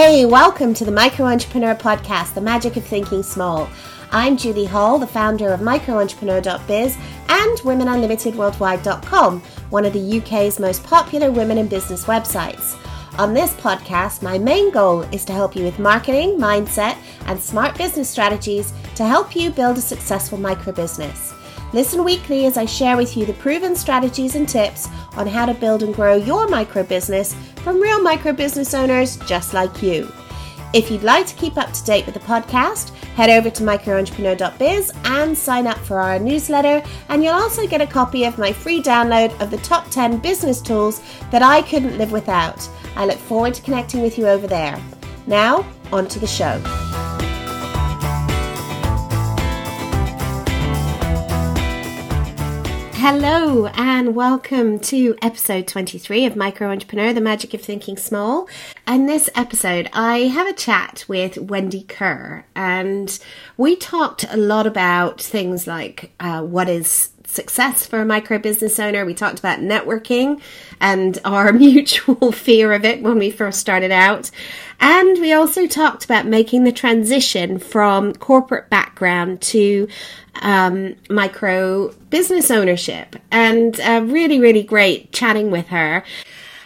Hey, welcome to the Micro Entrepreneur Podcast, The Magic of Thinking Small. I'm Julie Hall, the founder of microentrepreneur.biz and womenunlimitedworldwide.com, one of the UK's most popular women in business websites. On this podcast, my main goal is to help you with marketing, mindset, and smart business strategies to help you build a successful micro business. Listen weekly as I share with you the proven strategies and tips on how to build and grow your micro business from real micro business owners just like you. If you'd like to keep up to date with the podcast, head over to microentrepreneur.biz and sign up for our newsletter, and you'll also get a copy of my free download of the top 10 business tools that I couldn't live without. I look forward to connecting with you over there. Now, on to the show. Hello, and welcome to episode 23 of Micro Entrepreneur The Magic of Thinking Small. In this episode, I have a chat with Wendy Kerr, and we talked a lot about things like uh, what is success for a micro business owner. We talked about networking and our mutual fear of it when we first started out. And we also talked about making the transition from corporate background to um, micro business ownership. And uh, really, really great chatting with her.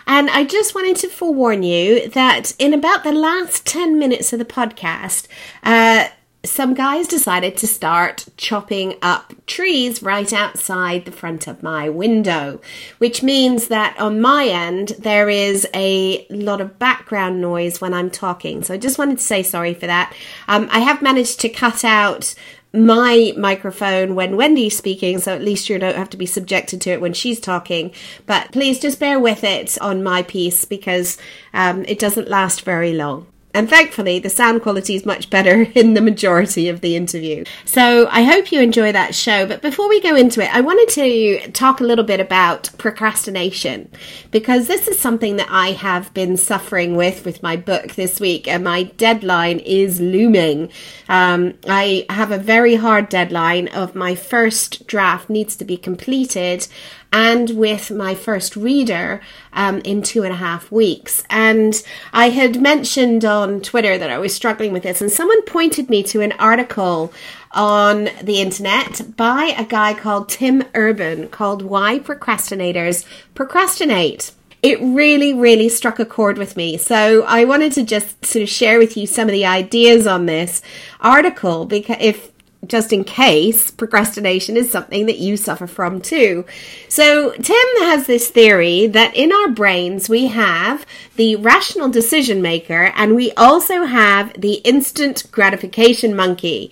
And I just wanted to forewarn you that in about the last 10 minutes of the podcast, uh, some guys decided to start chopping up trees right outside the front of my window, which means that on my end there is a lot of background noise when I'm talking. So I just wanted to say sorry for that. Um, I have managed to cut out my microphone when Wendy's speaking, so at least you don't have to be subjected to it when she's talking. But please just bear with it on my piece because um, it doesn't last very long. And thankfully, the sound quality is much better in the majority of the interview. So I hope you enjoy that show. But before we go into it, I wanted to talk a little bit about procrastination because this is something that I have been suffering with with my book this week, and my deadline is looming. Um, I have a very hard deadline of my first draft needs to be completed and with my first reader um, in two and a half weeks. And I had mentioned on Twitter that I was struggling with this, and someone pointed me to an article on the internet by a guy called Tim Urban called Why Procrastinators Procrastinate it really, really struck a chord with me. So I wanted to just sort of share with you some of the ideas on this article because if just in case procrastination is something that you suffer from too. So, Tim has this theory that in our brains we have the rational decision maker and we also have the instant gratification monkey.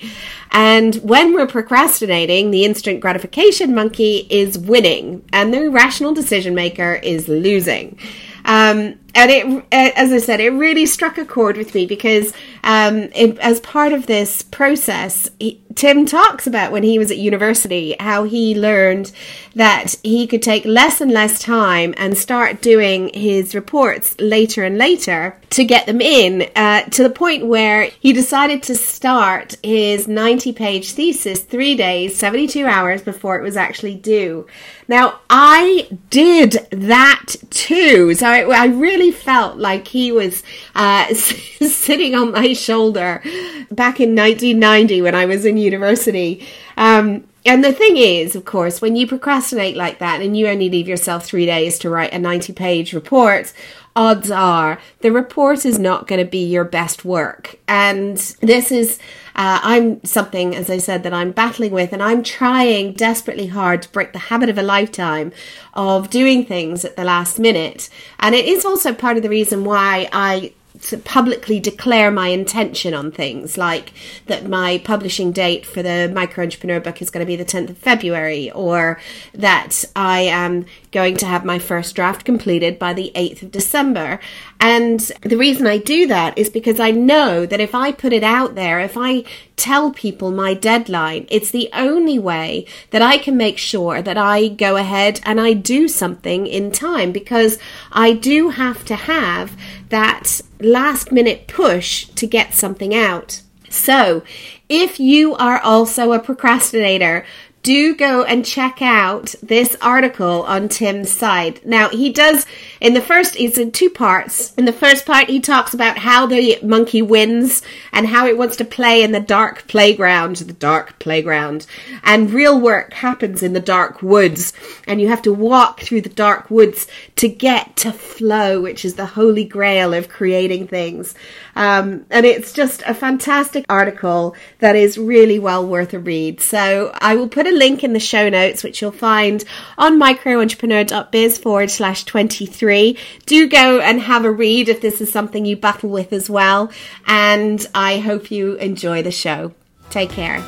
And when we're procrastinating, the instant gratification monkey is winning and the rational decision maker is losing. Um, and it, as I said, it really struck a chord with me because um, it, as part of this process, he, Tim talks about when he was at university how he learned that he could take less and less time and start doing his reports later and later to get them in uh, to the point where he decided to start his 90 page thesis three days, 72 hours before it was actually due. Now, I did that too. So I, I really felt like he was uh, sitting on my shoulder back in 1990 when I was in university. Um, and the thing is, of course, when you procrastinate like that and you only leave yourself three days to write a 90 page report, odds are the report is not going to be your best work. And this is, uh, I'm something, as I said, that I'm battling with, and I'm trying desperately hard to break the habit of a lifetime of doing things at the last minute. And it is also part of the reason why I to publicly declare my intention on things like that my publishing date for the micro entrepreneur book is going to be the 10th of February or that I am going to have my first draft completed by the 8th of December. And the reason I do that is because I know that if I put it out there, if I tell people my deadline, it's the only way that I can make sure that I go ahead and I do something in time because I do have to have that last minute push to get something out. So, if you are also a procrastinator, do go and check out this article on Tim's side. Now, he does, in the first, it's in two parts. In the first part, he talks about how the monkey wins and how it wants to play in the dark playground, the dark playground. And real work happens in the dark woods. And you have to walk through the dark woods to get to flow, which is the holy grail of creating things. Um, and it's just a fantastic article that is really well worth a read. So I will put a link in the show notes, which you'll find on microentrepreneur.biz forward slash 23. Do go and have a read if this is something you battle with as well. And I hope you enjoy the show. Take care.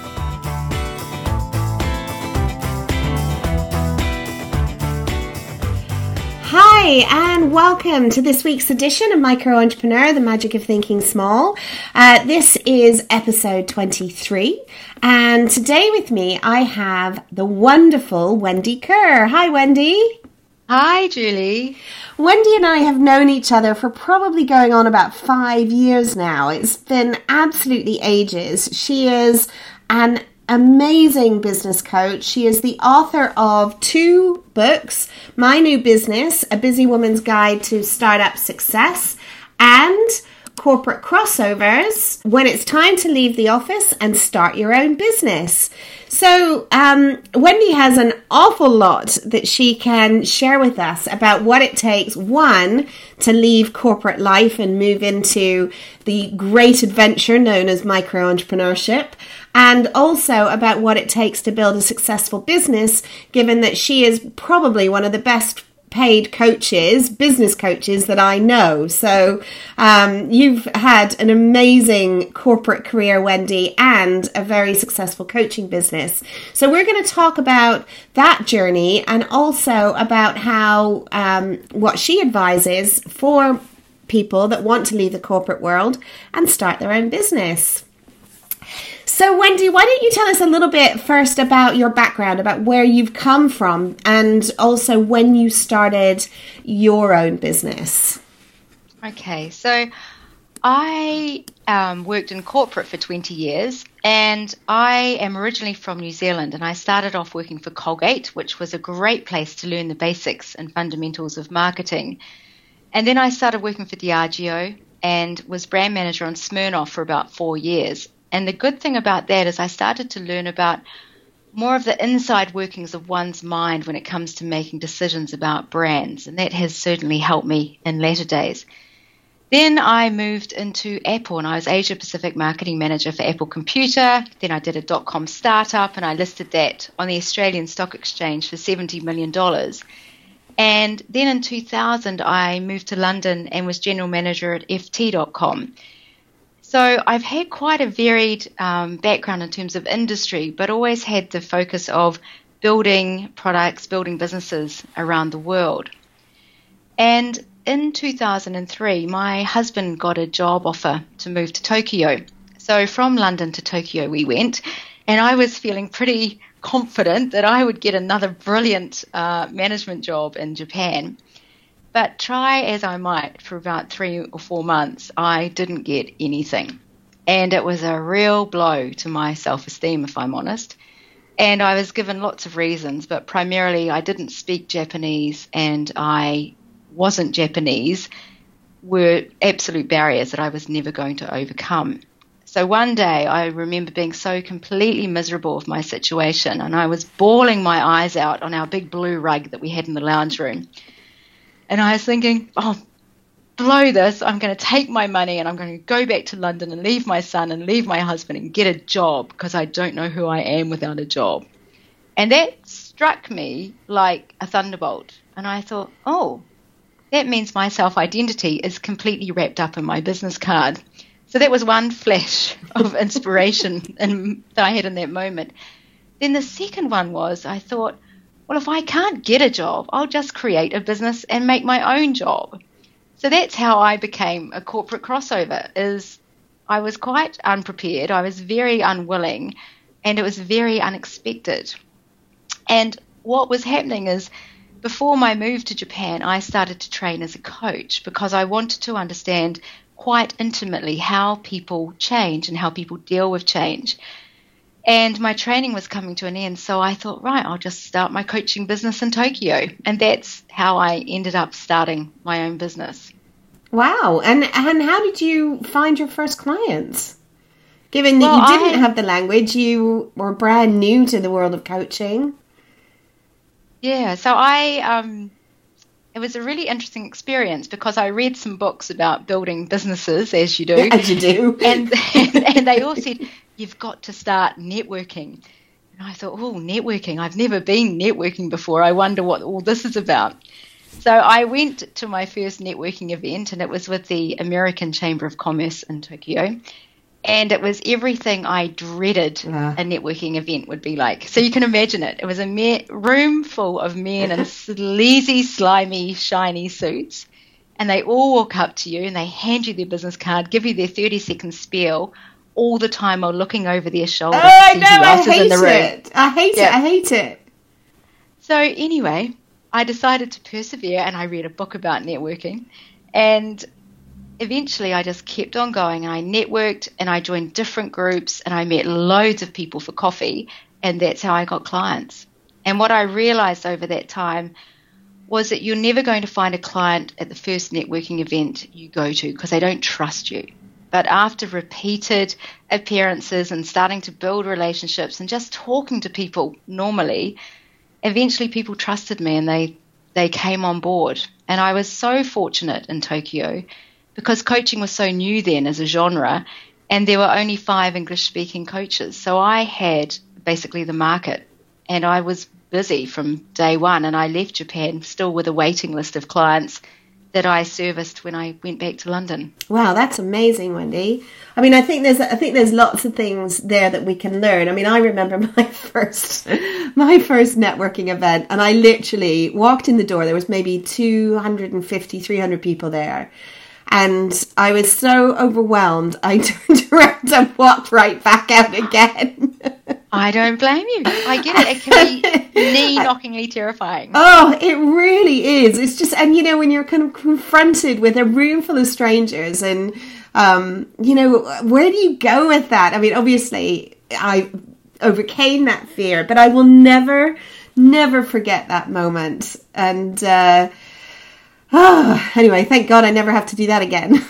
Hi, and welcome to this week's edition of Micro Entrepreneur, the magic of thinking small. Uh, this is episode 23, and today with me I have the wonderful Wendy Kerr. Hi, Wendy. Hi, Julie. Wendy and I have known each other for probably going on about five years now. It's been absolutely ages. She is an amazing business coach. She is the author of two books My New Business, A Busy Woman's Guide to Startup Success, and Corporate Crossovers When It's Time to Leave the Office and Start Your Own Business. So, um, Wendy has an awful lot that she can share with us about what it takes, one, to leave corporate life and move into the great adventure known as micro entrepreneurship, and also about what it takes to build a successful business, given that she is probably one of the best paid coaches, business coaches that I know. So um, you've had an amazing corporate career, Wendy, and a very successful coaching business. So we're going to talk about that journey and also about how um, what she advises for people that want to leave the corporate world and start their own business. So, Wendy, why don't you tell us a little bit first about your background, about where you've come from, and also when you started your own business? Okay, so I um, worked in corporate for 20 years, and I am originally from New Zealand, and I started off working for Colgate, which was a great place to learn the basics and fundamentals of marketing. And then I started working for Diageo and was brand manager on Smirnoff for about four years. And the good thing about that is I started to learn about more of the inside workings of one's mind when it comes to making decisions about brands. And that has certainly helped me in later days. Then I moved into Apple and I was Asia Pacific Marketing Manager for Apple Computer. Then I did a dot com startup and I listed that on the Australian Stock Exchange for $70 million. And then in 2000, I moved to London and was General Manager at FT.com. So I've had quite a varied um, background in terms of industry, but always had the focus of building products, building businesses around the world. And in 2003, my husband got a job offer to move to Tokyo. So from London to Tokyo we went, and I was feeling pretty confident that I would get another brilliant uh, management job in Japan. But try as I might for about three or four months, I didn't get anything. And it was a real blow to my self esteem, if I'm honest. And I was given lots of reasons, but primarily I didn't speak Japanese and I wasn't Japanese, were absolute barriers that I was never going to overcome. So one day I remember being so completely miserable with my situation and I was bawling my eyes out on our big blue rug that we had in the lounge room. And I was thinking, oh, blow this. I'm going to take my money and I'm going to go back to London and leave my son and leave my husband and get a job because I don't know who I am without a job. And that struck me like a thunderbolt. And I thought, oh, that means my self identity is completely wrapped up in my business card. So that was one flash of inspiration in, that I had in that moment. Then the second one was I thought, well, if I can't get a job, I'll just create a business and make my own job. So that's how I became a corporate crossover is I was quite unprepared, I was very unwilling, and it was very unexpected. And what was happening is before my move to Japan, I started to train as a coach because I wanted to understand quite intimately how people change and how people deal with change. And my training was coming to an end, so I thought, right, I'll just start my coaching business in Tokyo. And that's how I ended up starting my own business. Wow. And and how did you find your first clients? Given that well, you didn't I, have the language, you were brand new to the world of coaching. Yeah, so I um it was a really interesting experience because I read some books about building businesses, as you do. As you do. And, and they all said, you've got to start networking. And I thought, oh, networking. I've never been networking before. I wonder what all this is about. So I went to my first networking event, and it was with the American Chamber of Commerce in Tokyo and it was everything I dreaded yeah. a networking event would be like. So you can imagine it. It was a me- room full of men in sleazy, slimy, shiny suits, and they all walk up to you and they hand you their business card, give you their thirty second spiel, all the time while looking over their oh, shoulder. Oh, I know. I hate it. I hate yeah. it. I hate it. So anyway, I decided to persevere, and I read a book about networking, and eventually I just kept on going. I networked and I joined different groups and I met loads of people for coffee, and that's how I got clients. And what I realized over that time was that you're never going to find a client at the first networking event you go to because they don't trust you. But after repeated appearances and starting to build relationships and just talking to people normally, eventually people trusted me and they, they came on board. And I was so fortunate in Tokyo because coaching was so new then as a genre, and there were only five English speaking coaches. So I had basically the market, and I was busy from day one. And I left Japan still with a waiting list of clients that I serviced when I went back to London. Wow, that's amazing, Wendy. I mean, I think there's I think there's lots of things there that we can learn. I mean, I remember my first my first networking event and I literally walked in the door. There was maybe 250 300 people there and I was so overwhelmed, I turned around and walked right back out again. I don't blame you. I get it. It can be knee knockingly terrifying. Oh, it really is. It's just, and you know, when you're kind of confronted with a room full of strangers, and, um, you know, where do you go with that? I mean, obviously, I overcame that fear, but I will never, never forget that moment. And, uh, Oh, anyway, thank God I never have to do that again.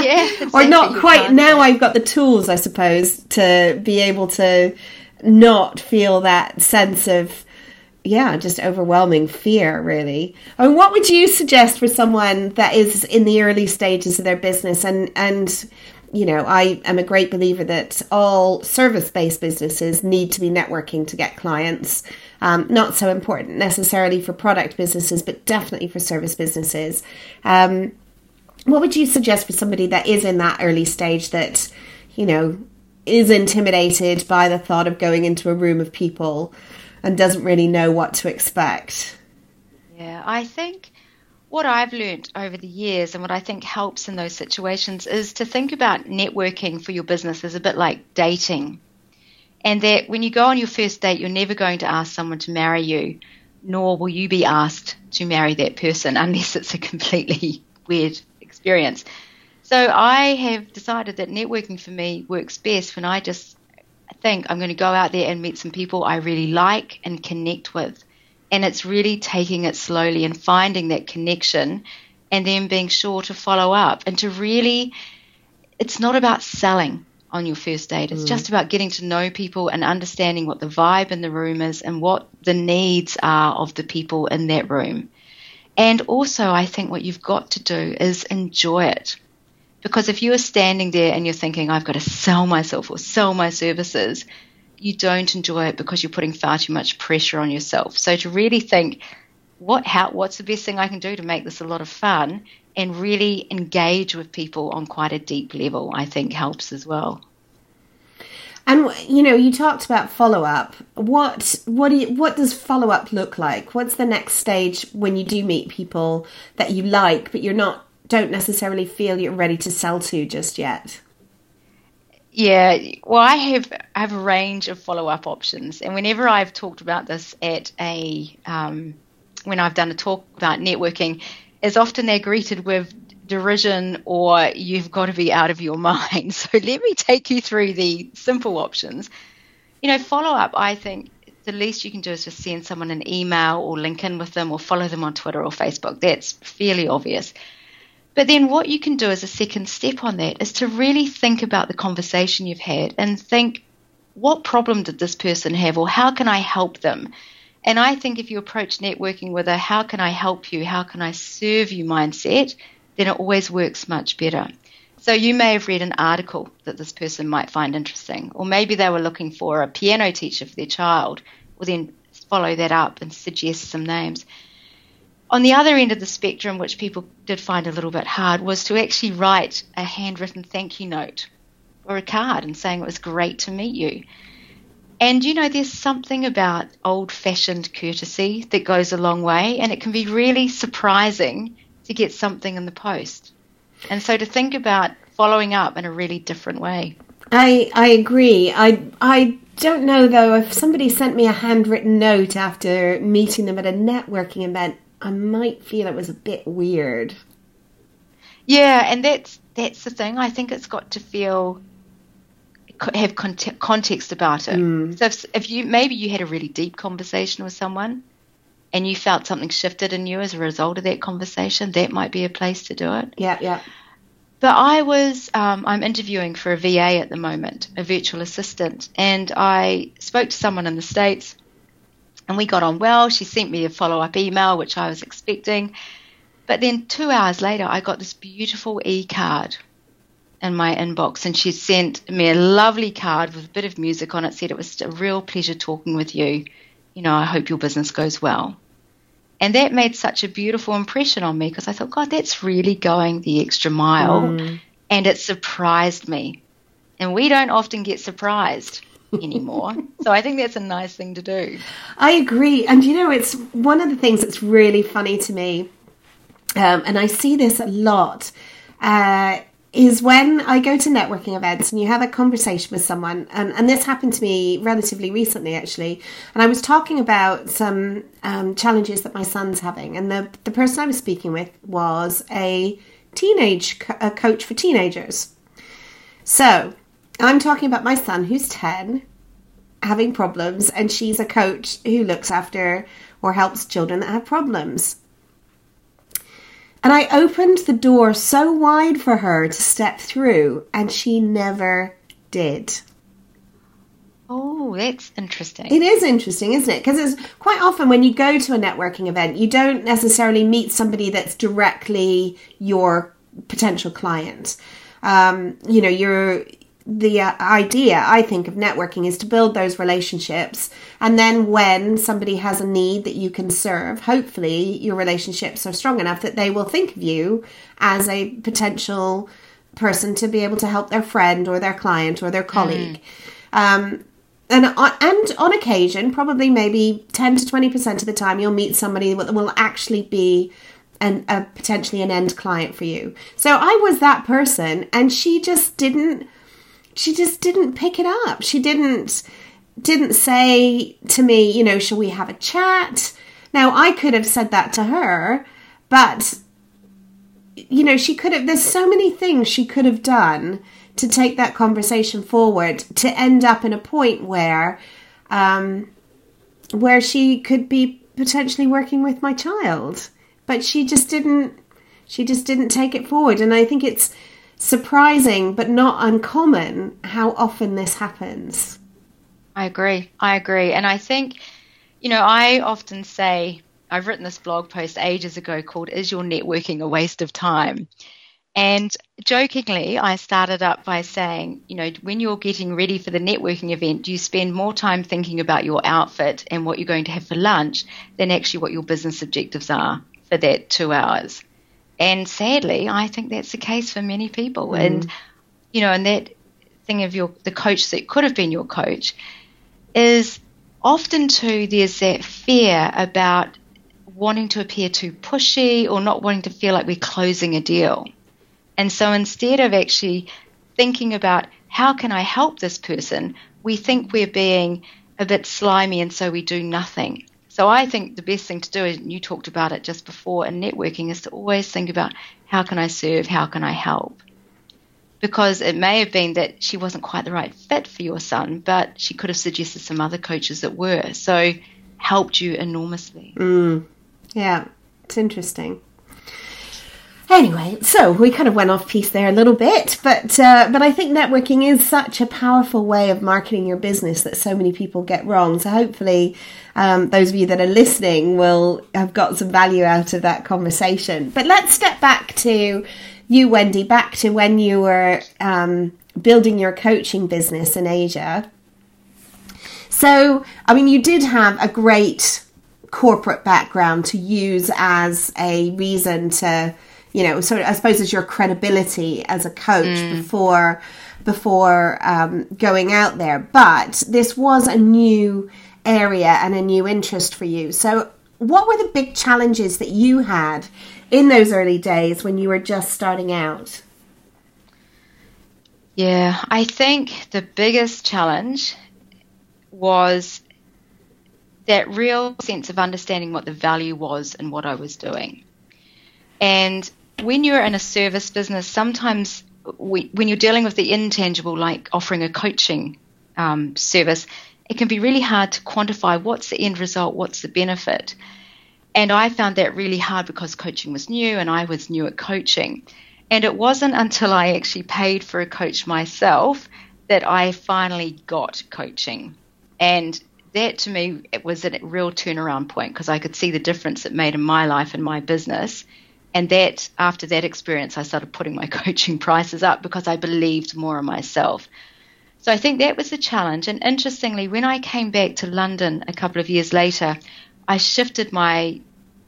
yeah, or not quite. Now I've got the tools, I suppose, to be able to not feel that sense of yeah, just overwhelming fear, really. I mean, what would you suggest for someone that is in the early stages of their business and and you know, I am a great believer that all service based businesses need to be networking to get clients. Um, not so important necessarily for product businesses, but definitely for service businesses. Um, what would you suggest for somebody that is in that early stage that, you know, is intimidated by the thought of going into a room of people and doesn't really know what to expect? Yeah, I think what I've learned over the years and what I think helps in those situations is to think about networking for your business as a bit like dating. And that when you go on your first date, you're never going to ask someone to marry you, nor will you be asked to marry that person unless it's a completely weird experience. So I have decided that networking for me works best when I just think I'm going to go out there and meet some people I really like and connect with. And it's really taking it slowly and finding that connection and then being sure to follow up and to really it's not about selling on your first date. It's mm. just about getting to know people and understanding what the vibe in the room is and what the needs are of the people in that room. And also i think what you've got to do is enjoy it because if you are standing there and you're thinking i've got to sell myself or sell my services you don't enjoy it because you're putting far too much pressure on yourself. So to really think, what how what's the best thing I can do to make this a lot of fun and really engage with people on quite a deep level, I think helps as well. And you know, you talked about follow up. What what do you, what does follow up look like? What's the next stage when you do meet people that you like, but you're not don't necessarily feel you're ready to sell to just yet? Yeah, well, I have I have a range of follow up options, and whenever I've talked about this at a um, when I've done a talk about networking, as often they're greeted with derision or you've got to be out of your mind. So let me take you through the simple options. you know, follow up, I think the least you can do is just send someone an email or link in with them or follow them on Twitter or Facebook. That's fairly obvious. But then what you can do as a second step on that is to really think about the conversation you've had and think, what problem did this person have or how can I help them? And I think if you approach networking with a how can I help you, how can I serve you mindset, then it always works much better. So you may have read an article that this person might find interesting, or maybe they were looking for a piano teacher for their child. Well, then follow that up and suggest some names. On the other end of the spectrum, which people did find a little bit hard, was to actually write a handwritten thank you note or a card and saying it was great to meet you. And you know, there's something about old fashioned courtesy that goes a long way, and it can be really surprising to get something in the post. And so to think about following up in a really different way. I I agree. I I don't know though if somebody sent me a handwritten note after meeting them at a networking event, I might feel it was a bit weird. Yeah, and that's that's the thing. I think it's got to feel have context about it. Mm. So if, if you maybe you had a really deep conversation with someone and you felt something shifted in you as a result of that conversation, that might be a place to do it. Yeah, yeah. But I was, um, I'm interviewing for a VA at the moment, a virtual assistant, and I spoke to someone in the States and we got on well. She sent me a follow up email, which I was expecting. But then two hours later, I got this beautiful e card in my inbox, and she sent me a lovely card with a bit of music on it. Said it was a real pleasure talking with you you know, I hope your business goes well. And that made such a beautiful impression on me because I thought, God, that's really going the extra mile. Mm. And it surprised me. And we don't often get surprised anymore. so I think that's a nice thing to do. I agree. And you know, it's one of the things that's really funny to me. Um, and I see this a lot. Uh, is when I go to networking events and you have a conversation with someone, and, and this happened to me relatively recently actually, and I was talking about some um, challenges that my son's having, and the, the person I was speaking with was a teenage a coach for teenagers. So I'm talking about my son who's 10 having problems, and she's a coach who looks after or helps children that have problems. And I opened the door so wide for her to step through, and she never did. Oh, that's interesting. It is interesting, isn't it? Because it's quite often when you go to a networking event, you don't necessarily meet somebody that's directly your potential client. Um, you know, you're the uh, idea, I think, of networking is to build those relationships. And then when somebody has a need that you can serve, hopefully your relationships are strong enough that they will think of you as a potential person to be able to help their friend or their client or their mm. colleague. Mm. Um, and on, and on occasion, probably maybe 10 to 20% of the time, you'll meet somebody that will actually be an, a potentially an end client for you. So I was that person, and she just didn't she just didn't pick it up. She didn't didn't say to me, you know, shall we have a chat? Now I could have said that to her, but you know, she could have there's so many things she could have done to take that conversation forward to end up in a point where um where she could be potentially working with my child. But she just didn't she just didn't take it forward and I think it's surprising but not uncommon how often this happens. I agree. I agree. And I think, you know, I often say, I've written this blog post ages ago called Is Your Networking a Waste of Time? And jokingly, I started up by saying, you know, when you're getting ready for the networking event, you spend more time thinking about your outfit and what you're going to have for lunch than actually what your business objectives are for that two hours? And sadly, I think that's the case for many people. Mm. And, you know, and that thing of your the coach that could have been your coach is often too there's that fear about wanting to appear too pushy or not wanting to feel like we're closing a deal. And so instead of actually thinking about how can I help this person, we think we're being a bit slimy and so we do nothing. So I think the best thing to do, and you talked about it just before in networking, is to always think about how can I serve, how can I help. because it may have been that she wasn't quite the right fit for your son, but she could have suggested some other coaches that were. So helped you enormously. Mm. Yeah, it's interesting. Anyway, so we kind of went off piece there a little bit, but uh, but I think networking is such a powerful way of marketing your business that so many people get wrong. So hopefully, um, those of you that are listening will have got some value out of that conversation. But let's step back to you, Wendy, back to when you were um, building your coaching business in Asia. So, I mean, you did have a great corporate background to use as a reason to you know, so I suppose, it's your credibility as a coach mm. before before um, going out there. But this was a new area and a new interest for you. So, what were the big challenges that you had in those early days when you were just starting out? Yeah, I think the biggest challenge was that real sense of understanding what the value was and what I was doing. And when you're in a service business, sometimes we, when you're dealing with the intangible, like offering a coaching um, service, it can be really hard to quantify what's the end result, what's the benefit. And I found that really hard because coaching was new and I was new at coaching. And it wasn't until I actually paid for a coach myself that I finally got coaching. And that to me it was a real turnaround point because I could see the difference it made in my life and my business and that after that experience i started putting my coaching prices up because i believed more in myself. So i think that was the challenge. And interestingly when i came back to london a couple of years later i shifted my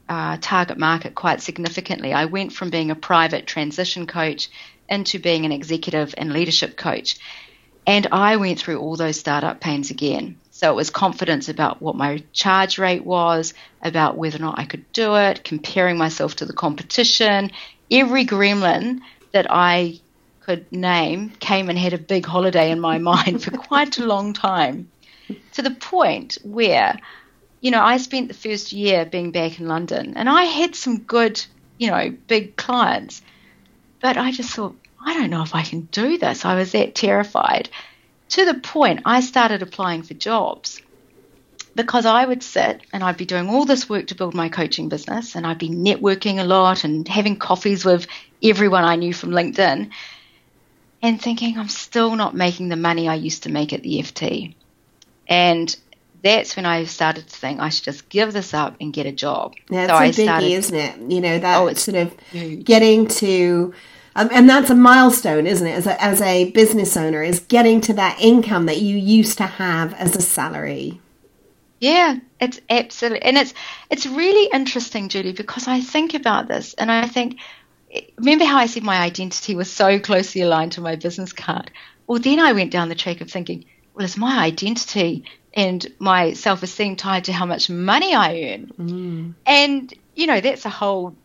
uh, target market quite significantly. I went from being a private transition coach into being an executive and leadership coach. And i went through all those startup pains again so it was confidence about what my charge rate was, about whether or not I could do it, comparing myself to the competition. Every gremlin that I could name came and had a big holiday in my mind for quite a long time. To the point where, you know, I spent the first year being back in London and I had some good, you know, big clients. But I just thought, I don't know if I can do this. I was that terrified to the point I started applying for jobs because I would sit and I'd be doing all this work to build my coaching business and I'd be networking a lot and having coffees with everyone I knew from LinkedIn and thinking I'm still not making the money I used to make at the FT. And that's when I started to think I should just give this up and get a job. It's so a I biggie, started, isn't it? You know, that oh, sort of huge. getting to um, and that's a milestone, isn't it? As a, as a business owner, is getting to that income that you used to have as a salary. Yeah, it's absolutely, and it's it's really interesting, Julie, because I think about this, and I think, remember how I said my identity was so closely aligned to my business card? Well, then I went down the track of thinking, well, is my identity and my self esteem tied to how much money I earn? Mm. And you know, that's a whole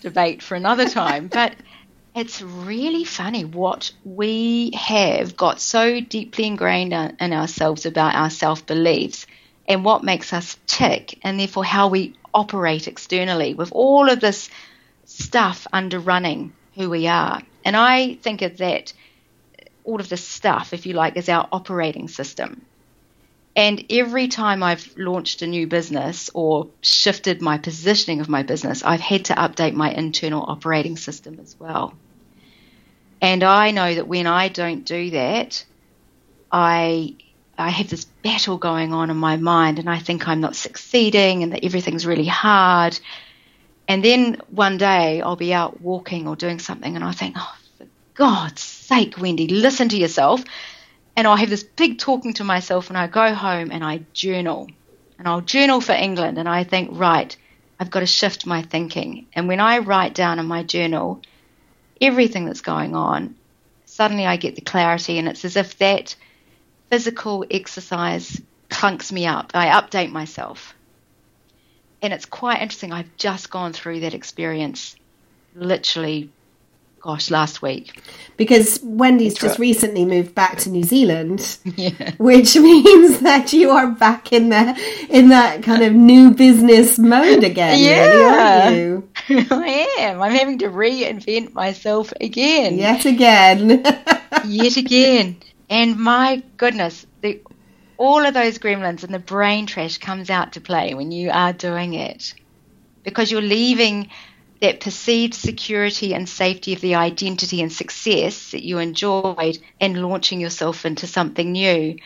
debate for another time, but it's really funny what we have got so deeply ingrained in ourselves about our self beliefs and what makes us tick, and therefore how we operate externally with all of this stuff underrunning who we are. And I think of that, all of this stuff, if you like, is our operating system. And every time I've launched a new business or shifted my positioning of my business, I've had to update my internal operating system as well. And I know that when I don't do that, I I have this battle going on in my mind and I think I'm not succeeding and that everything's really hard. And then one day I'll be out walking or doing something and I think, oh, for God's sake, Wendy, listen to yourself. And I'll have this big talking to myself and I go home and I journal. And I'll journal for England and I think, right, I've got to shift my thinking. And when I write down in my journal, everything that's going on, suddenly I get the clarity, and it's as if that physical exercise clunks me up. I update myself. And it's quite interesting. I've just gone through that experience literally gosh, last week. Because Wendy's just recently moved back to New Zealand, yeah. which means that you are back in the in that kind of new business mode again. Yeah. Really, I am. I'm having to reinvent myself again. Yet again. Yet again. And my goodness, the, all of those gremlins and the brain trash comes out to play when you are doing it because you're leaving that perceived security and safety of the identity and success that you enjoyed and launching yourself into something new.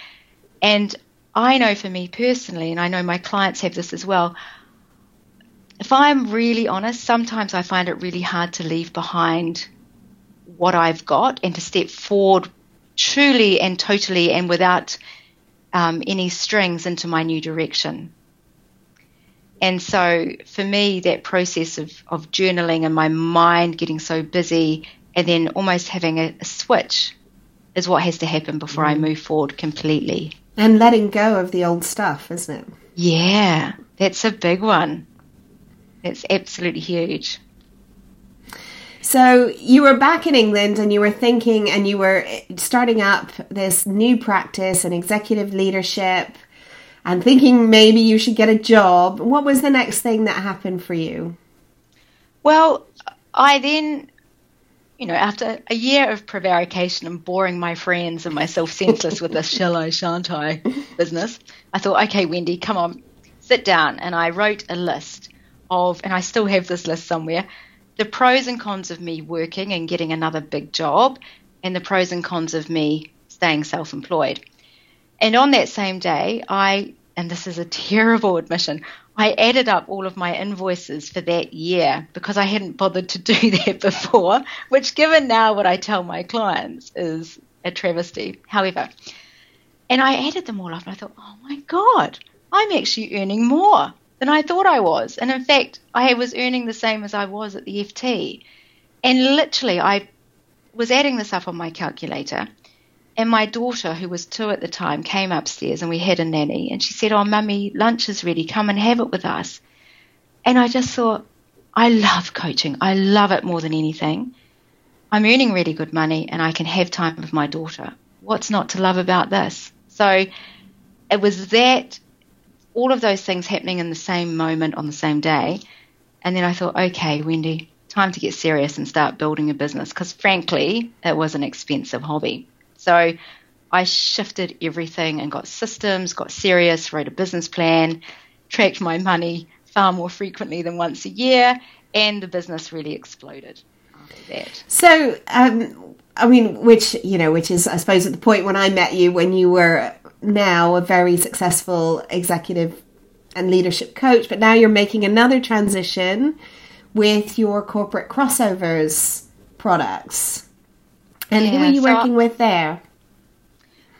And I know for me personally, and I know my clients have this as well, if I'm really honest, sometimes I find it really hard to leave behind what I've got and to step forward truly and totally and without um, any strings into my new direction. And so for me, that process of, of journaling and my mind getting so busy and then almost having a, a switch is what has to happen before mm. I move forward completely. And letting go of the old stuff, isn't it? Yeah, that's a big one. It's absolutely huge. So you were back in England and you were thinking and you were starting up this new practice and executive leadership and thinking maybe you should get a job. What was the next thing that happened for you? Well, I then, you know, after a year of prevarication and boring my friends and myself senseless with this shall I, shan't I business, I thought, okay, Wendy, come on, sit down. And I wrote a list of, and I still have this list somewhere, the pros and cons of me working and getting another big job, and the pros and cons of me staying self employed. And on that same day, I, and this is a terrible admission, I added up all of my invoices for that year because I hadn't bothered to do that before, which, given now what I tell my clients, is a travesty. However, and I added them all up and I thought, oh my God, I'm actually earning more than I thought I was. And in fact, I was earning the same as I was at the FT. And literally, I was adding this up on my calculator and my daughter, who was two at the time, came upstairs and we had a nanny. And she said, Oh, mummy, lunch is ready. Come and have it with us. And I just thought, I love coaching. I love it more than anything. I'm earning really good money and I can have time with my daughter. What's not to love about this? So it was that, all of those things happening in the same moment on the same day. And then I thought, okay, Wendy, time to get serious and start building a business because frankly, it was an expensive hobby. So I shifted everything and got systems, got serious, wrote a business plan, tracked my money far more frequently than once a year, and the business really exploded after that. So, um, I mean, which, you know, which is, I suppose, at the point when I met you, when you were now a very successful executive and leadership coach, but now you're making another transition with your corporate crossovers products. And yeah, who are you so working with there?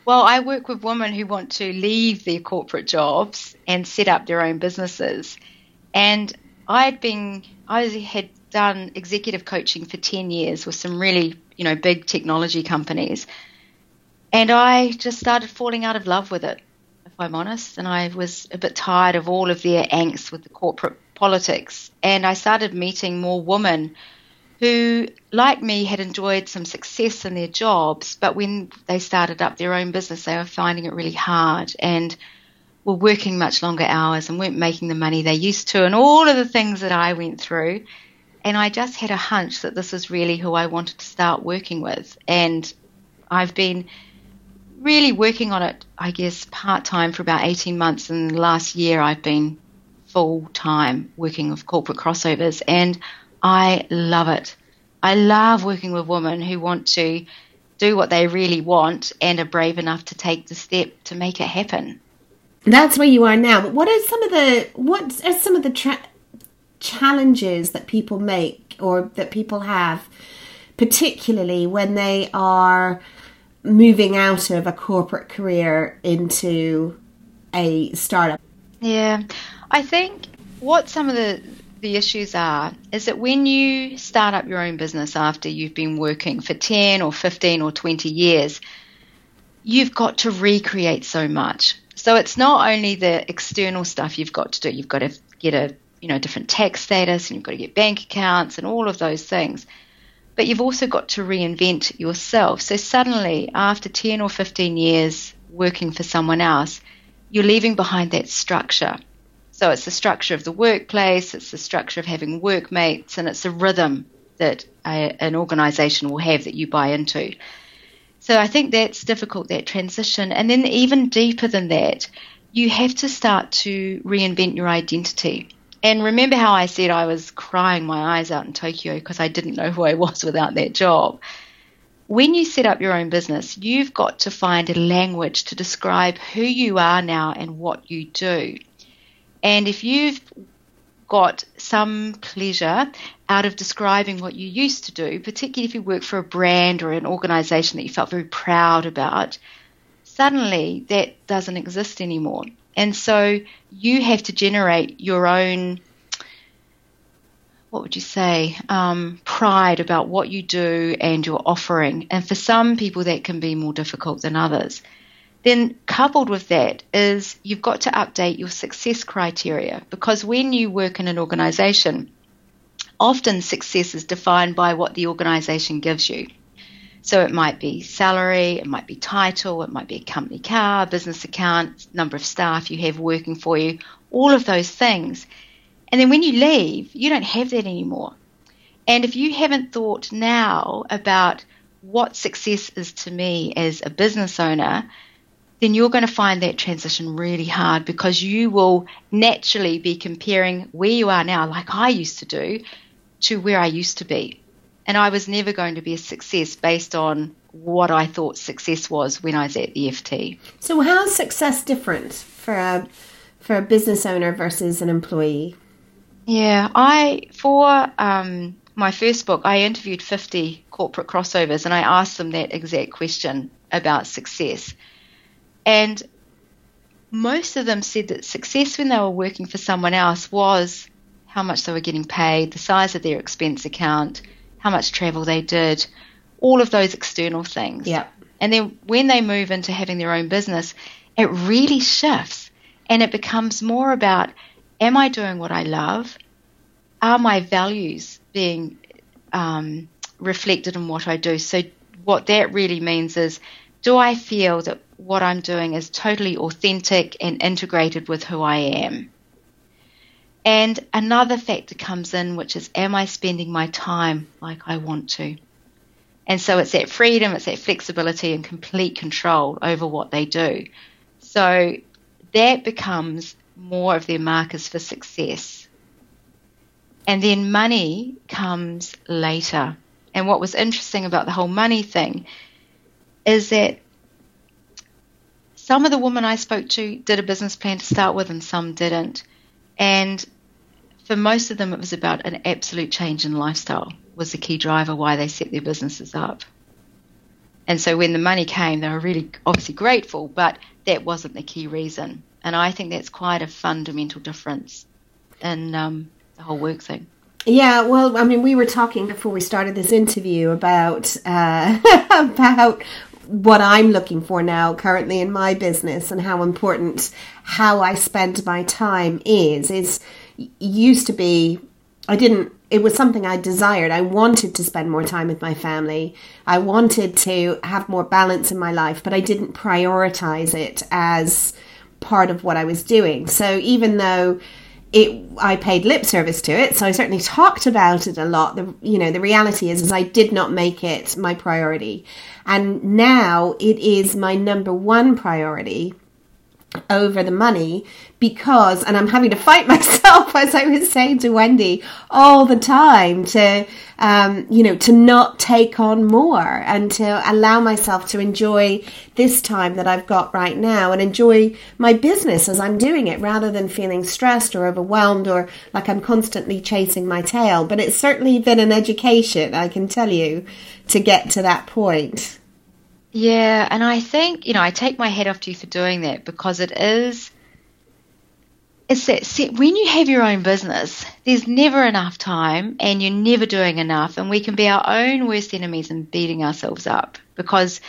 Well, I work with women who want to leave their corporate jobs and set up their own businesses. And I had been, I had done executive coaching for 10 years with some really, you know, big technology companies. And I just started falling out of love with it, if I'm honest. And I was a bit tired of all of their angst with the corporate politics. And I started meeting more women who, like me, had enjoyed some success in their jobs, but when they started up their own business, they were finding it really hard and were working much longer hours and weren't making the money they used to, and all of the things that I went through. And I just had a hunch that this was really who I wanted to start working with. And I've been really working on it, I guess, part time for about 18 months. And last year, I've been full time working with corporate crossovers. And I love it. I love working with women who want to do what they really want and are brave enough to take the step to make it happen. That's where you are now. But what are some of the what are some of the tra- challenges that people make or that people have, particularly when they are moving out of a corporate career into a startup? Yeah, I think what some of the the issues are is that when you start up your own business after you've been working for 10 or 15 or 20 years, you've got to recreate so much. So it's not only the external stuff you've got to do, you've got to get a you know different tax status and you've got to get bank accounts and all of those things. But you've also got to reinvent yourself. So suddenly after 10 or 15 years working for someone else, you're leaving behind that structure So it's the structure of the workplace, it's the structure of having workmates, and it's the rhythm that a, an organisation will have that you buy into. So I think that's difficult, that transition. And then even deeper than that, you have to start to reinvent your identity. And remember how I said I was crying my eyes out in Tokyo because I didn't know who I was without that job. When you set up your own business, you've got to find a language to describe who you are now and what you do. And if you've got some pleasure out of describing what you used to do, particularly if you work for a brand or an organization that you felt very proud about, suddenly that doesn't exist anymore. And so you have to generate your own, what would you say, um, pride about what you do and your offering. And for some people, that can be more difficult than others. Then, coupled with that, is you've got to update your success criteria because when you work in an organization, often success is defined by what the organization gives you. So it might be salary, it might be title, it might be a company car, business account, number of staff you have working for you, all of those things. And then when you leave, you don't have that anymore. And if you haven't thought now about what success is to me as a business owner, then you're going to find that transition really hard because you will naturally be comparing where you are now, like I used to do, to where I used to be. And I was never going to be a success based on what I thought success was when I was at the FT. So, how is success different for a for a business owner versus an employee? Yeah, I for um, my first book, I interviewed fifty corporate crossovers, and I asked them that exact question about success, and most of them said that success when they were working for someone else was how much they were getting paid, the size of their expense account, how much travel they did, all of those external things. Yeah. And then when they move into having their own business, it really shifts and it becomes more about am I doing what I love? Are my values being um, reflected in what I do? So, what that really means is do I feel that what I'm doing is totally authentic and integrated with who I am? And another factor comes in, which is, am I spending my time like I want to? And so it's that freedom, it's that flexibility and complete control over what they do. So that becomes more of their markers for success. And then money comes later. And what was interesting about the whole money thing is that some of the women I spoke to did a business plan to start with and some didn't. And for most of them, it was about an absolute change in lifestyle was the key driver why they set their businesses up. And so when the money came, they were really obviously grateful, but that wasn't the key reason. And I think that's quite a fundamental difference in um, the whole work thing. Yeah, well, I mean, we were talking before we started this interview about uh, about what I'm looking for now currently in my business and how important how I spend my time is. Is used to be I didn't it was something I desired. I wanted to spend more time with my family. I wanted to have more balance in my life, but I didn't prioritize it as part of what I was doing. So even though it I paid lip service to it, so I certainly talked about it a lot. The you know, the reality is is I did not make it my priority. And now it is my number one priority over the money because and I'm having to fight myself as I was saying to Wendy all the time to um, you know to not take on more and to allow myself to enjoy this time that I've got right now and enjoy my business as I'm doing it rather than feeling stressed or overwhelmed or like I'm constantly chasing my tail. But it's certainly been an education I can tell you to get to that point yeah, and I think, you know, I take my head off to you for doing that because it is it's that when you have your own business, there's never enough time and you're never doing enough and we can be our own worst enemies and beating ourselves up because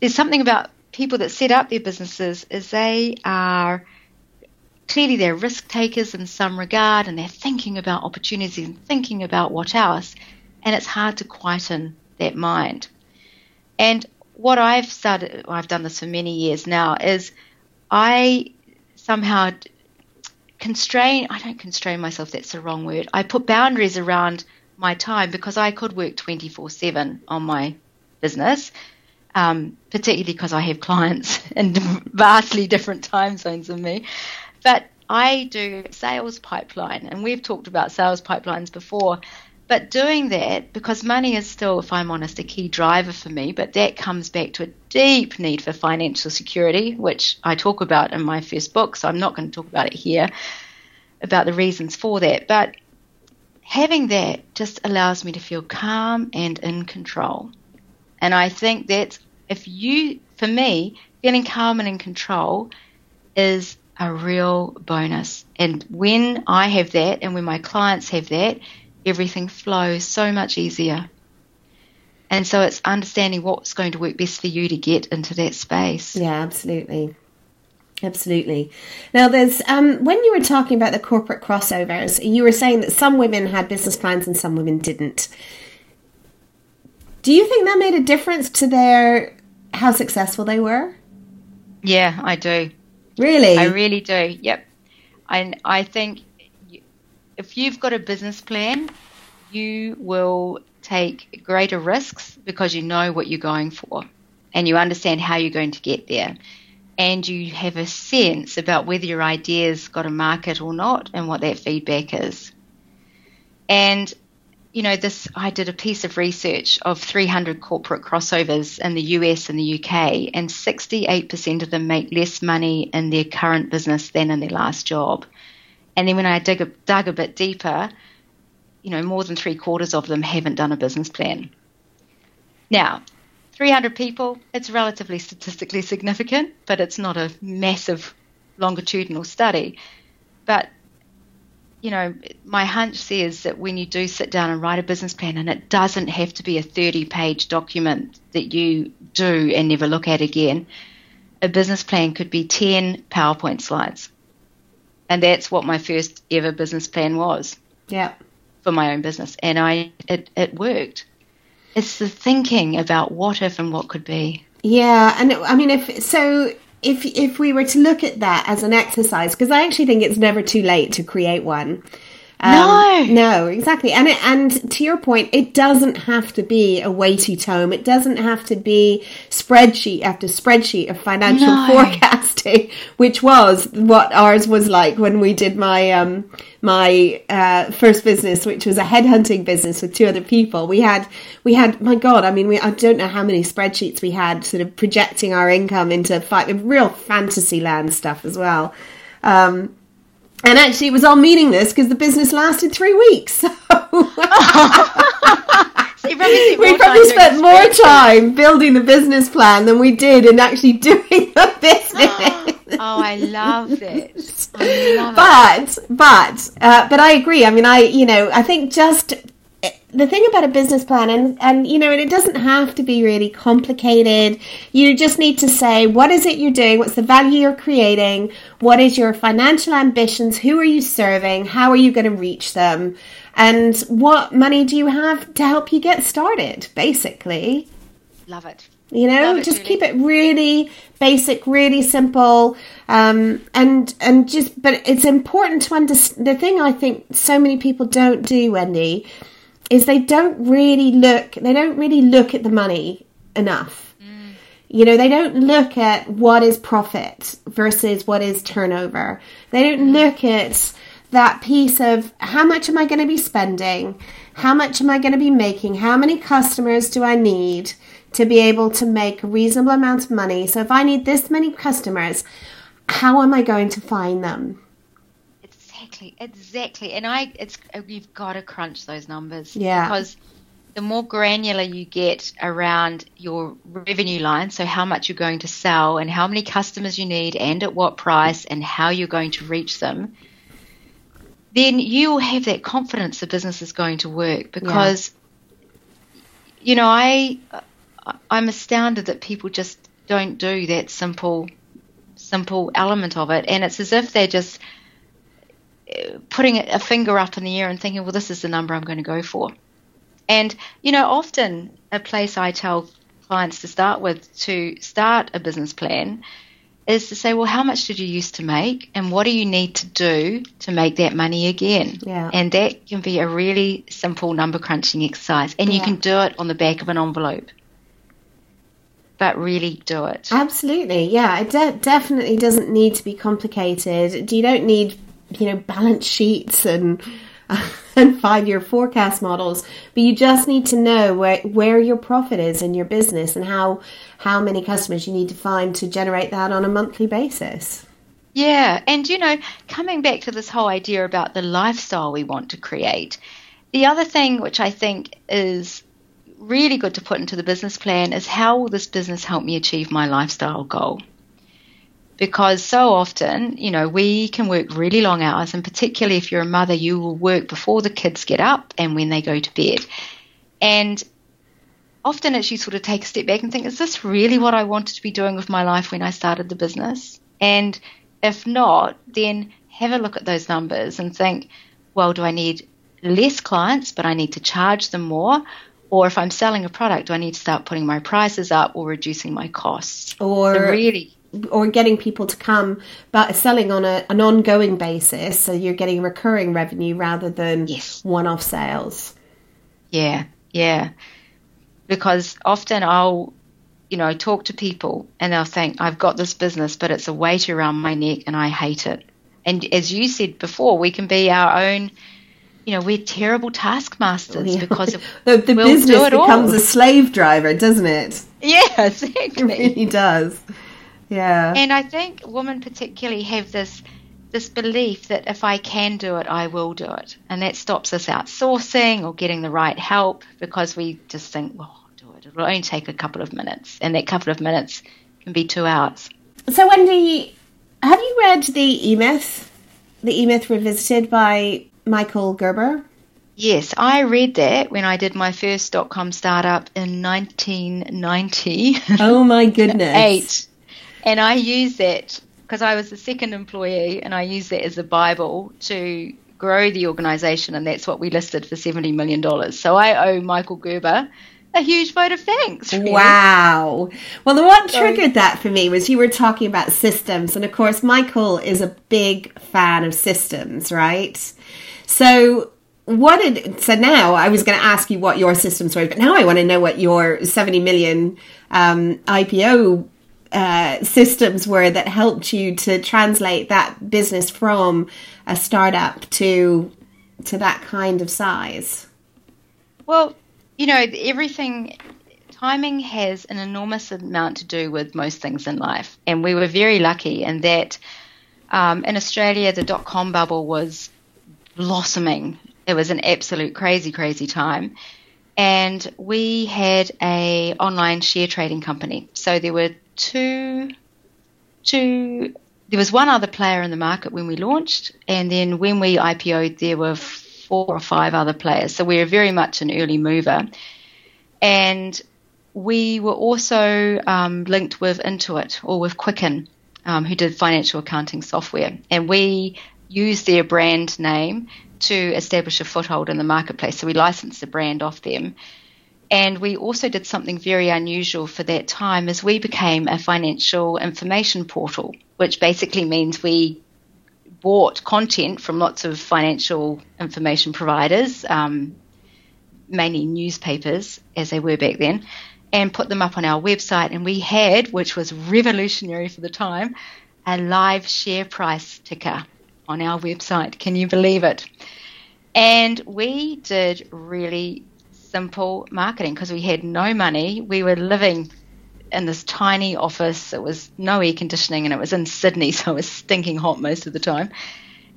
there's something about people that set up their businesses is they are clearly they're risk takers in some regard and they're thinking about opportunities and thinking about what else and it's hard to quieten that mind. And what I've started, I've done this for many years now, is I somehow constrain, I don't constrain myself, that's the wrong word. I put boundaries around my time because I could work 24 7 on my business, um, particularly because I have clients in vastly different time zones than me. But I do sales pipeline, and we've talked about sales pipelines before. But doing that, because money is still, if I'm honest, a key driver for me, but that comes back to a deep need for financial security, which I talk about in my first book, so I'm not going to talk about it here, about the reasons for that. But having that just allows me to feel calm and in control. And I think that if you, for me, feeling calm and in control is a real bonus. And when I have that and when my clients have that, everything flows so much easier. And so it's understanding what's going to work best for you to get into that space. Yeah, absolutely. Absolutely. Now, there's um, when you were talking about the corporate crossovers, you were saying that some women had business plans and some women didn't. Do you think that made a difference to their how successful they were? Yeah, I do. Really? I really do. Yep. And I think if you've got a business plan, you will take greater risks because you know what you're going for and you understand how you're going to get there. And you have a sense about whether your idea's got a market or not and what that feedback is. And you know, this I did a piece of research of 300 corporate crossovers in the US and the UK, and 68% of them make less money in their current business than in their last job. And then when I dig a, dug a bit deeper, you know, more than three quarters of them haven't done a business plan. Now, 300 people, it's relatively statistically significant, but it's not a massive longitudinal study. But you know, my hunch says that when you do sit down and write a business plan, and it doesn't have to be a 30 page document that you do and never look at again, a business plan could be 10 PowerPoint slides. And that's what my first ever business plan was. Yeah. For my own business. And I it, it worked. It's the thinking about what if and what could be. Yeah. And I mean, if so, if if we were to look at that as an exercise, because I actually think it's never too late to create one. Um, no, no, exactly, and it, and to your point, it doesn't have to be a weighty tome. It doesn't have to be spreadsheet after spreadsheet of financial no. forecasting, which was what ours was like when we did my um, my uh, first business, which was a headhunting business with two other people. We had we had my god, I mean, we I don't know how many spreadsheets we had, sort of projecting our income into five, real fantasy land stuff as well. Um, and actually, it was all meaningless because the business lasted three weeks. So. probably we probably spent more time building the business plan than we did in actually doing the business. oh, I love it. I love but, it. but, uh, but I agree. I mean, I, you know, I think just the thing about a business plan and and you know and it doesn't have to be really complicated. You just need to say what is it you're doing? What's the value you're creating? What is your financial ambitions? Who are you serving? How are you going to reach them? And what money do you have to help you get started basically? Love it. You know just keep it really basic really simple um, and and just but it's important to understand the thing i think so many people don't do wendy is they don't really look they don't really look at the money enough. Mm. you know they don't look at what is profit versus what is turnover. They don't look at that piece of how much am i going to be spending? How much am i going to be making? How many customers do i need to be able to make a reasonable amount of money? So if i need this many customers how am i going to find them Exactly, exactly. And I, it's uh, you've got to crunch those numbers. Yeah. Because the more granular you get around your revenue line, so how much you're going to sell and how many customers you need and at what price and how you're going to reach them, then you will have that confidence the business is going to work because yeah. you know, I I'm astounded that people just don't do that simple simple element of it and it's as if they're just putting a finger up in the air and thinking, well, this is the number I'm going to go for. And, you know, often a place I tell clients to start with to start a business plan is to say, well, how much did you used to make, and what do you need to do to make that money again? Yeah. And that can be a really simple number crunching exercise, and you can do it on the back of an envelope. But really do it. Absolutely, yeah. It de- definitely doesn't need to be complicated. You don't need, you know, balance sheets and and five year forecast models, but you just need to know where where your profit is in your business and how how many customers you need to find to generate that on a monthly basis. Yeah, and you know, coming back to this whole idea about the lifestyle we want to create, the other thing which I think is really good to put into the business plan is how will this business help me achieve my lifestyle goal? Because so often, you know, we can work really long hours, and particularly if you're a mother, you will work before the kids get up and when they go to bed. And often it's you sort of take a step back and think, is this really what I wanted to be doing with my life when I started the business? And if not, then have a look at those numbers and think, well, do I need less clients, but I need to charge them more? Or if I'm selling a product, do I need to start putting my prices up or reducing my costs? Or So really, or getting people to come but selling on a, an ongoing basis so you're getting recurring revenue rather than Yes. one-off sales Yeah, yeah. Because often I'll, you know, talk to people and they'll think, I've got this business, but it's a weight around my neck and I hate it. And as you said before, we can be our own, you know, we're terrible taskmasters Yeah. because of, the, the we'll business it all. becomes a slave driver doesn't it yeah, it exactly. really does yeah And I think women particularly have this this belief that if I can do it, I will do it, and that stops us outsourcing or getting the right help because we just think, well, I'll do it. It'll only take a couple of minutes, and that couple of minutes can be two hours. so wendy have you read the e-myth the e-myth revisited by michael gerber Yes, I read that when I did my first dot com startup in 1990. oh my goodness eight. And I use that because I was the second employee and I use that as a Bible to grow the organization. And that's what we listed for $70 million. So I owe Michael Gerber a huge vote of thanks. really. Wow. Well, the what triggered that for me was you were talking about systems. And of course, Michael is a big fan of systems, right? So, what did, so now I was going to ask you what your systems were, but now I want to know what your 70 million um, IPO uh, systems were that helped you to translate that business from a startup to to that kind of size. Well, you know, everything, timing has an enormous amount to do with most things in life. And we were very lucky in that um, in Australia, the dot com bubble was blossoming. It was an absolute crazy, crazy time. And we had a online share trading company. So there were two, two, there was one other player in the market when we launched. And then when we IPO'd, there were four or five other players. So we were very much an early mover. And we were also um, linked with Intuit or with Quicken, um, who did financial accounting software. And we used their brand name to establish a foothold in the marketplace. So we licensed the brand off them. And we also did something very unusual for that time as we became a financial information portal, which basically means we bought content from lots of financial information providers, um, mainly newspapers as they were back then, and put them up on our website. And we had, which was revolutionary for the time, a live share price ticker on our website. Can you believe it? And we did really simple marketing because we had no money. We were living in this tiny office. It was no air conditioning and it was in Sydney, so it was stinking hot most of the time.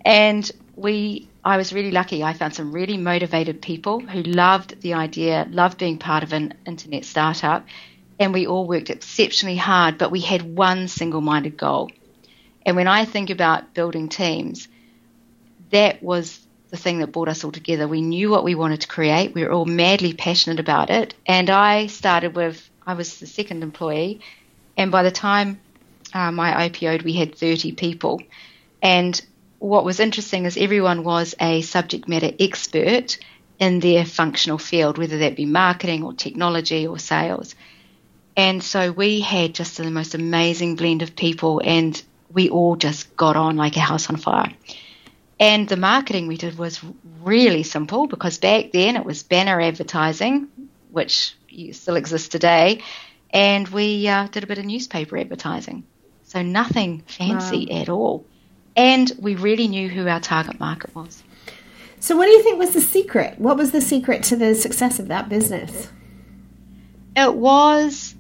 And we I was really lucky. I found some really motivated people who loved the idea, loved being part of an internet startup, and we all worked exceptionally hard, but we had one single-minded goal. And when I think about building teams, that was the thing that brought us all together. We knew what we wanted to create. We were all madly passionate about it. And I started with, I was the second employee. And by the time um, I IPO'd, we had 30 people. And what was interesting is everyone was a subject matter expert in their functional field, whether that be marketing or technology or sales. And so we had just the most amazing blend of people, and we all just got on like a house on fire. And the marketing we did was really simple because back then it was banner advertising, which still exists today, and we uh, did a bit of newspaper advertising. So nothing fancy wow. at all. And we really knew who our target market was. So, what do you think was the secret? What was the secret to the success of that business? It was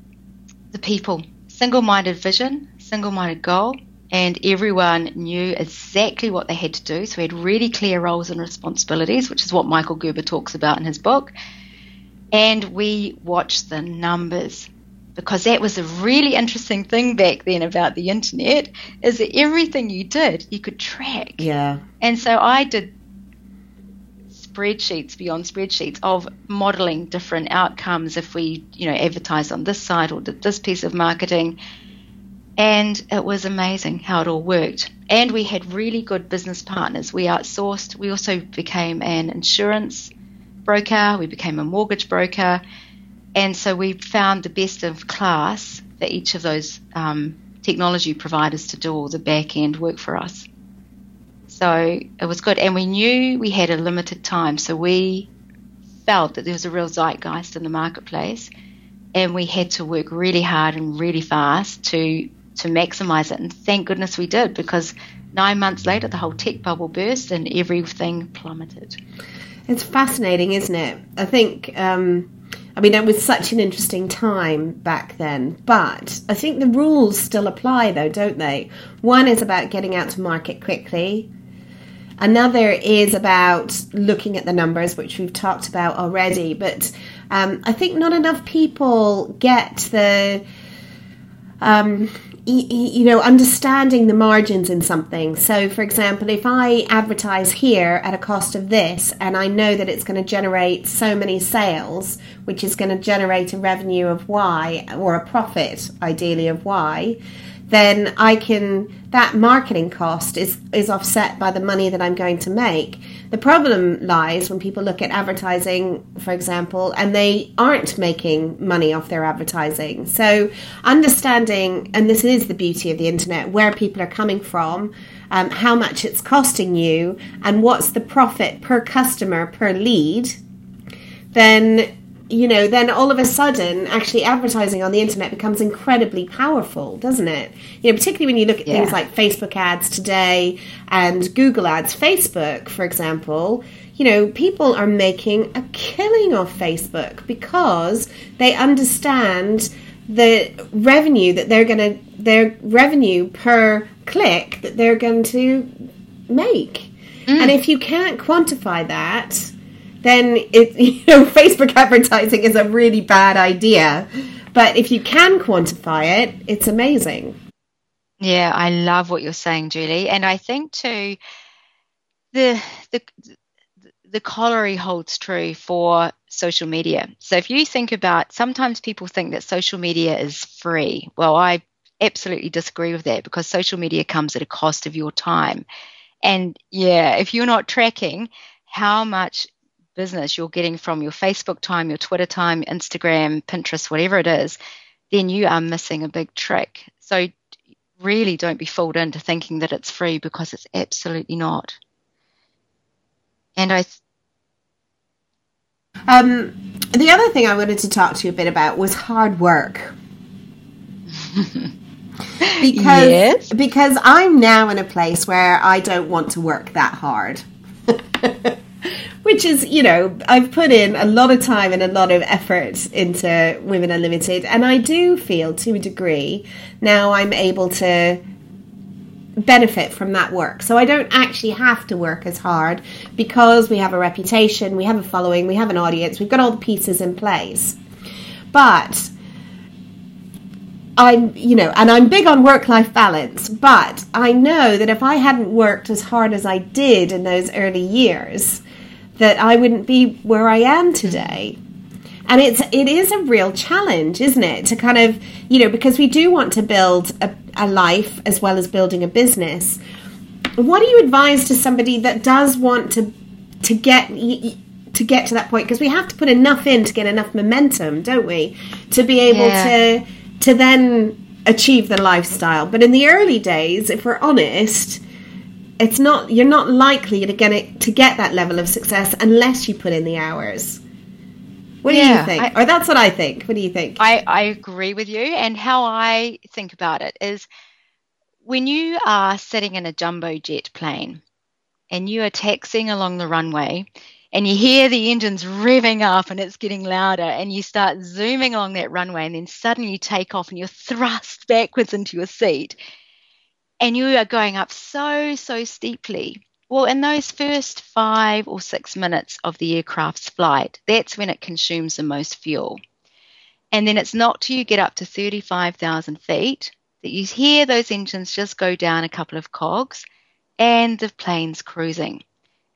the people, single minded vision, single minded goal, and everyone knew exactly what they had to do. So, we had really clear roles and responsibilities, which is what Michael Gerber talks about in his book. And we watched the numbers because that was a really interesting thing back then about the internet is that everything you did you could track yeah and so i did spreadsheets beyond spreadsheets of modeling different outcomes if we you know advertised on this site or did this piece of marketing and it was amazing how it all worked and we had really good business partners we outsourced we also became an insurance broker we became a mortgage broker and so we found the best of class for each of those um, technology providers to do all the back end work for us so it was good. And we knew we had a limited time. So we felt that there was a real zeitgeist in the marketplace. And we had to work really hard and really fast to to maximize it. And thank goodness we did because nine months later, the whole tech bubble burst and everything plummeted. It's fascinating, isn't it? I think. Um, I mean, it was such an interesting time back then, but I think the rules still apply, though, don't they? One is about getting out to market quickly, Another is about looking at the numbers, which we've talked about already. But um, I think not enough people get the. Um, you know, understanding the margins in something. So, for example, if I advertise here at a cost of this, and I know that it's going to generate so many sales, which is going to generate a revenue of Y or a profit, ideally, of Y, then I can that marketing cost is is offset by the money that I'm going to make. The problem lies when people look at advertising, for example, and they aren't making money off their advertising. So understanding, and this is the beauty of the internet, where people are coming from, um, how much it's costing you, and what's the profit per customer per lead, then you know, then all of a sudden, actually advertising on the internet becomes incredibly powerful, doesn't it? You know, particularly when you look at yeah. things like Facebook ads today and Google ads. Facebook, for example, you know, people are making a killing off Facebook because they understand the revenue that they're going to, their revenue per click that they're going to make. Mm. And if you can't quantify that, then it you know Facebook advertising is a really bad idea. But if you can quantify it, it's amazing. Yeah, I love what you're saying, Julie, and I think too the the the corollary holds true for social media. So if you think about sometimes people think that social media is free. Well, I absolutely disagree with that because social media comes at a cost of your time. And yeah, if you're not tracking how much business you're getting from your Facebook time, your Twitter time, Instagram, Pinterest, whatever it is, then you are missing a big trick. So really don't be fooled into thinking that it's free because it's absolutely not. And I. Th- um, the other thing I wanted to talk to you a bit about was hard work. because yes. because I'm now in a place where I don't want to work that hard. which is, you know, I've put in a lot of time and a lot of effort into Women Unlimited, and I do feel to a degree now I'm able to benefit from that work. So I don't actually have to work as hard because we have a reputation, we have a following, we have an audience, we've got all the pieces in place. But I'm, you know, and I'm big on work life balance, but I know that if I hadn't worked as hard as I did in those early years, that I wouldn't be where I am today. And it's it is a real challenge, isn't it? To kind of you know because we do want to build a, a life as well as building a business. What do you advise to somebody that does want to to get to get to that point because we have to put enough in to get enough momentum, don't we? To be able Yeah. to to then achieve the lifestyle. But in the early days, if we're honest, it's not you're not likely to get it to get that level of success unless you put in the hours. What do you think? I- or that's what I think. What do you think? I, I agree with you. And how I think about it is when you are sitting in a jumbo jet plane and you are taxiing along the runway and you hear the engines revving up and it's getting louder and you start zooming along that runway and then suddenly you take off and you're thrust backwards into your seat and you are going up so, so steeply. Well, in those first five or six minutes of the aircraft's flight, that's when it consumes the most fuel. And then it's not till you get up to 35,000 feet that you hear those engines just go down a couple of cogs and the plane's cruising.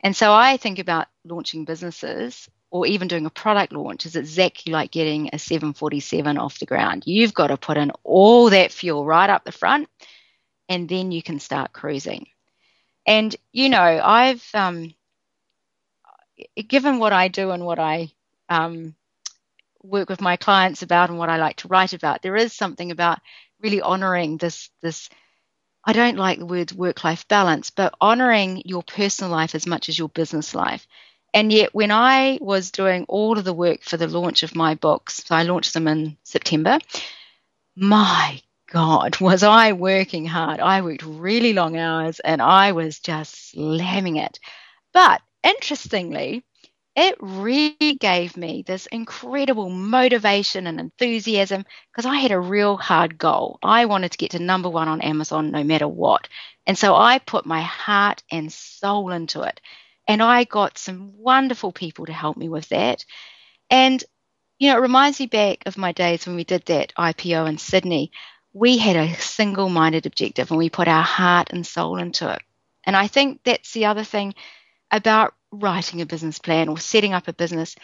And so I think about launching businesses or even doing a product launch is exactly like getting a 747 off the ground. You've got to put in all that fuel right up the front and then you can start cruising. And, you know, I've, um, given what I do and what I um, work with my clients about and what I like to write about, there is something about really honoring this this I don't like the word work life balance, but honoring your personal life as much as your business life. And yet when I was doing all of the work for the launch of my books, so I launched them in September, my God, was I working hard. I worked really long hours and I was just slamming it. But interestingly, it really gave me this incredible motivation and enthusiasm because I had a real hard goal. I wanted to get to number one on Amazon no matter what. And so I put my heart and soul into it. And I got some wonderful people to help me with that. And, you know, it reminds me back of my days when we did that IPO in Sydney. We had a single minded objective and we put our heart and soul into it. And I think that's the other thing about writing a business plan or setting up a business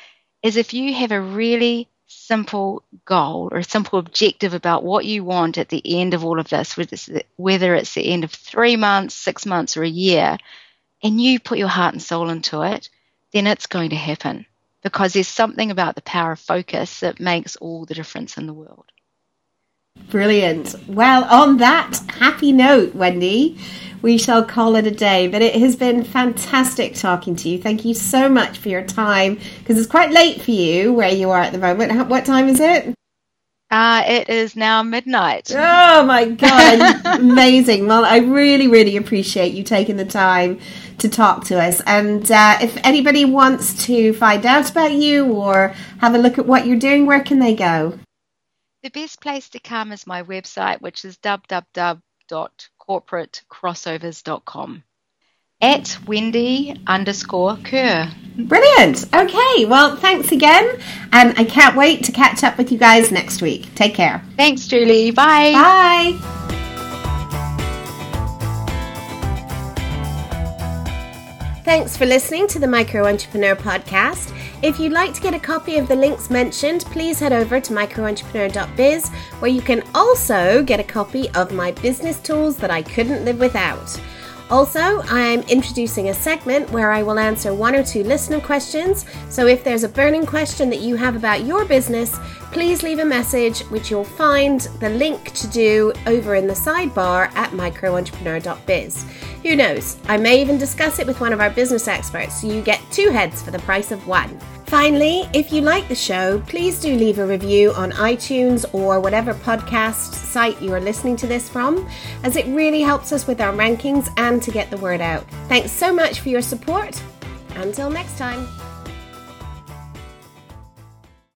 is if you have a really simple goal or a simple objective about what you want at the end of all of this, whether it's the, whether it's the end of three months, six months, or a year, and you put your heart and soul into it, then it's going to happen because there's something about the power of focus that makes all the difference in the world. Brilliant. Well, on that happy note, Wendy, we shall call it a day. But it has been fantastic talking to you. Thank you so much for your time because it's quite late for you where you are at the moment. What time is it? Uh, it is now midnight. Oh my God, amazing. Well, I really, really appreciate you taking the time to talk to us. And uh, if anybody wants to find out about you or have a look at what you're doing, where can they go? The best place to come is my website, which is www.corporatecrossovers.com. At Wendy underscore Kerr. Brilliant. Okay, well, thanks again. And I can't wait to catch up with you guys next week. Take care. Thanks, Julie. Bye. Bye. Thanks for listening to the Micro Entrepreneur Podcast. If you'd like to get a copy of the links mentioned, please head over to microentrepreneur.biz, where you can also get a copy of my business tools that I couldn't live without. Also, I'm introducing a segment where I will answer one or two listener questions. So if there's a burning question that you have about your business, please leave a message, which you'll find the link to do over in the sidebar at microentrepreneur.biz. Who knows? I may even discuss it with one of our business experts, so you get two heads for the price of one. Finally, if you like the show, please do leave a review on iTunes or whatever podcast site you are listening to this from, as it really helps us with our rankings and to get the word out. Thanks so much for your support. Until next time.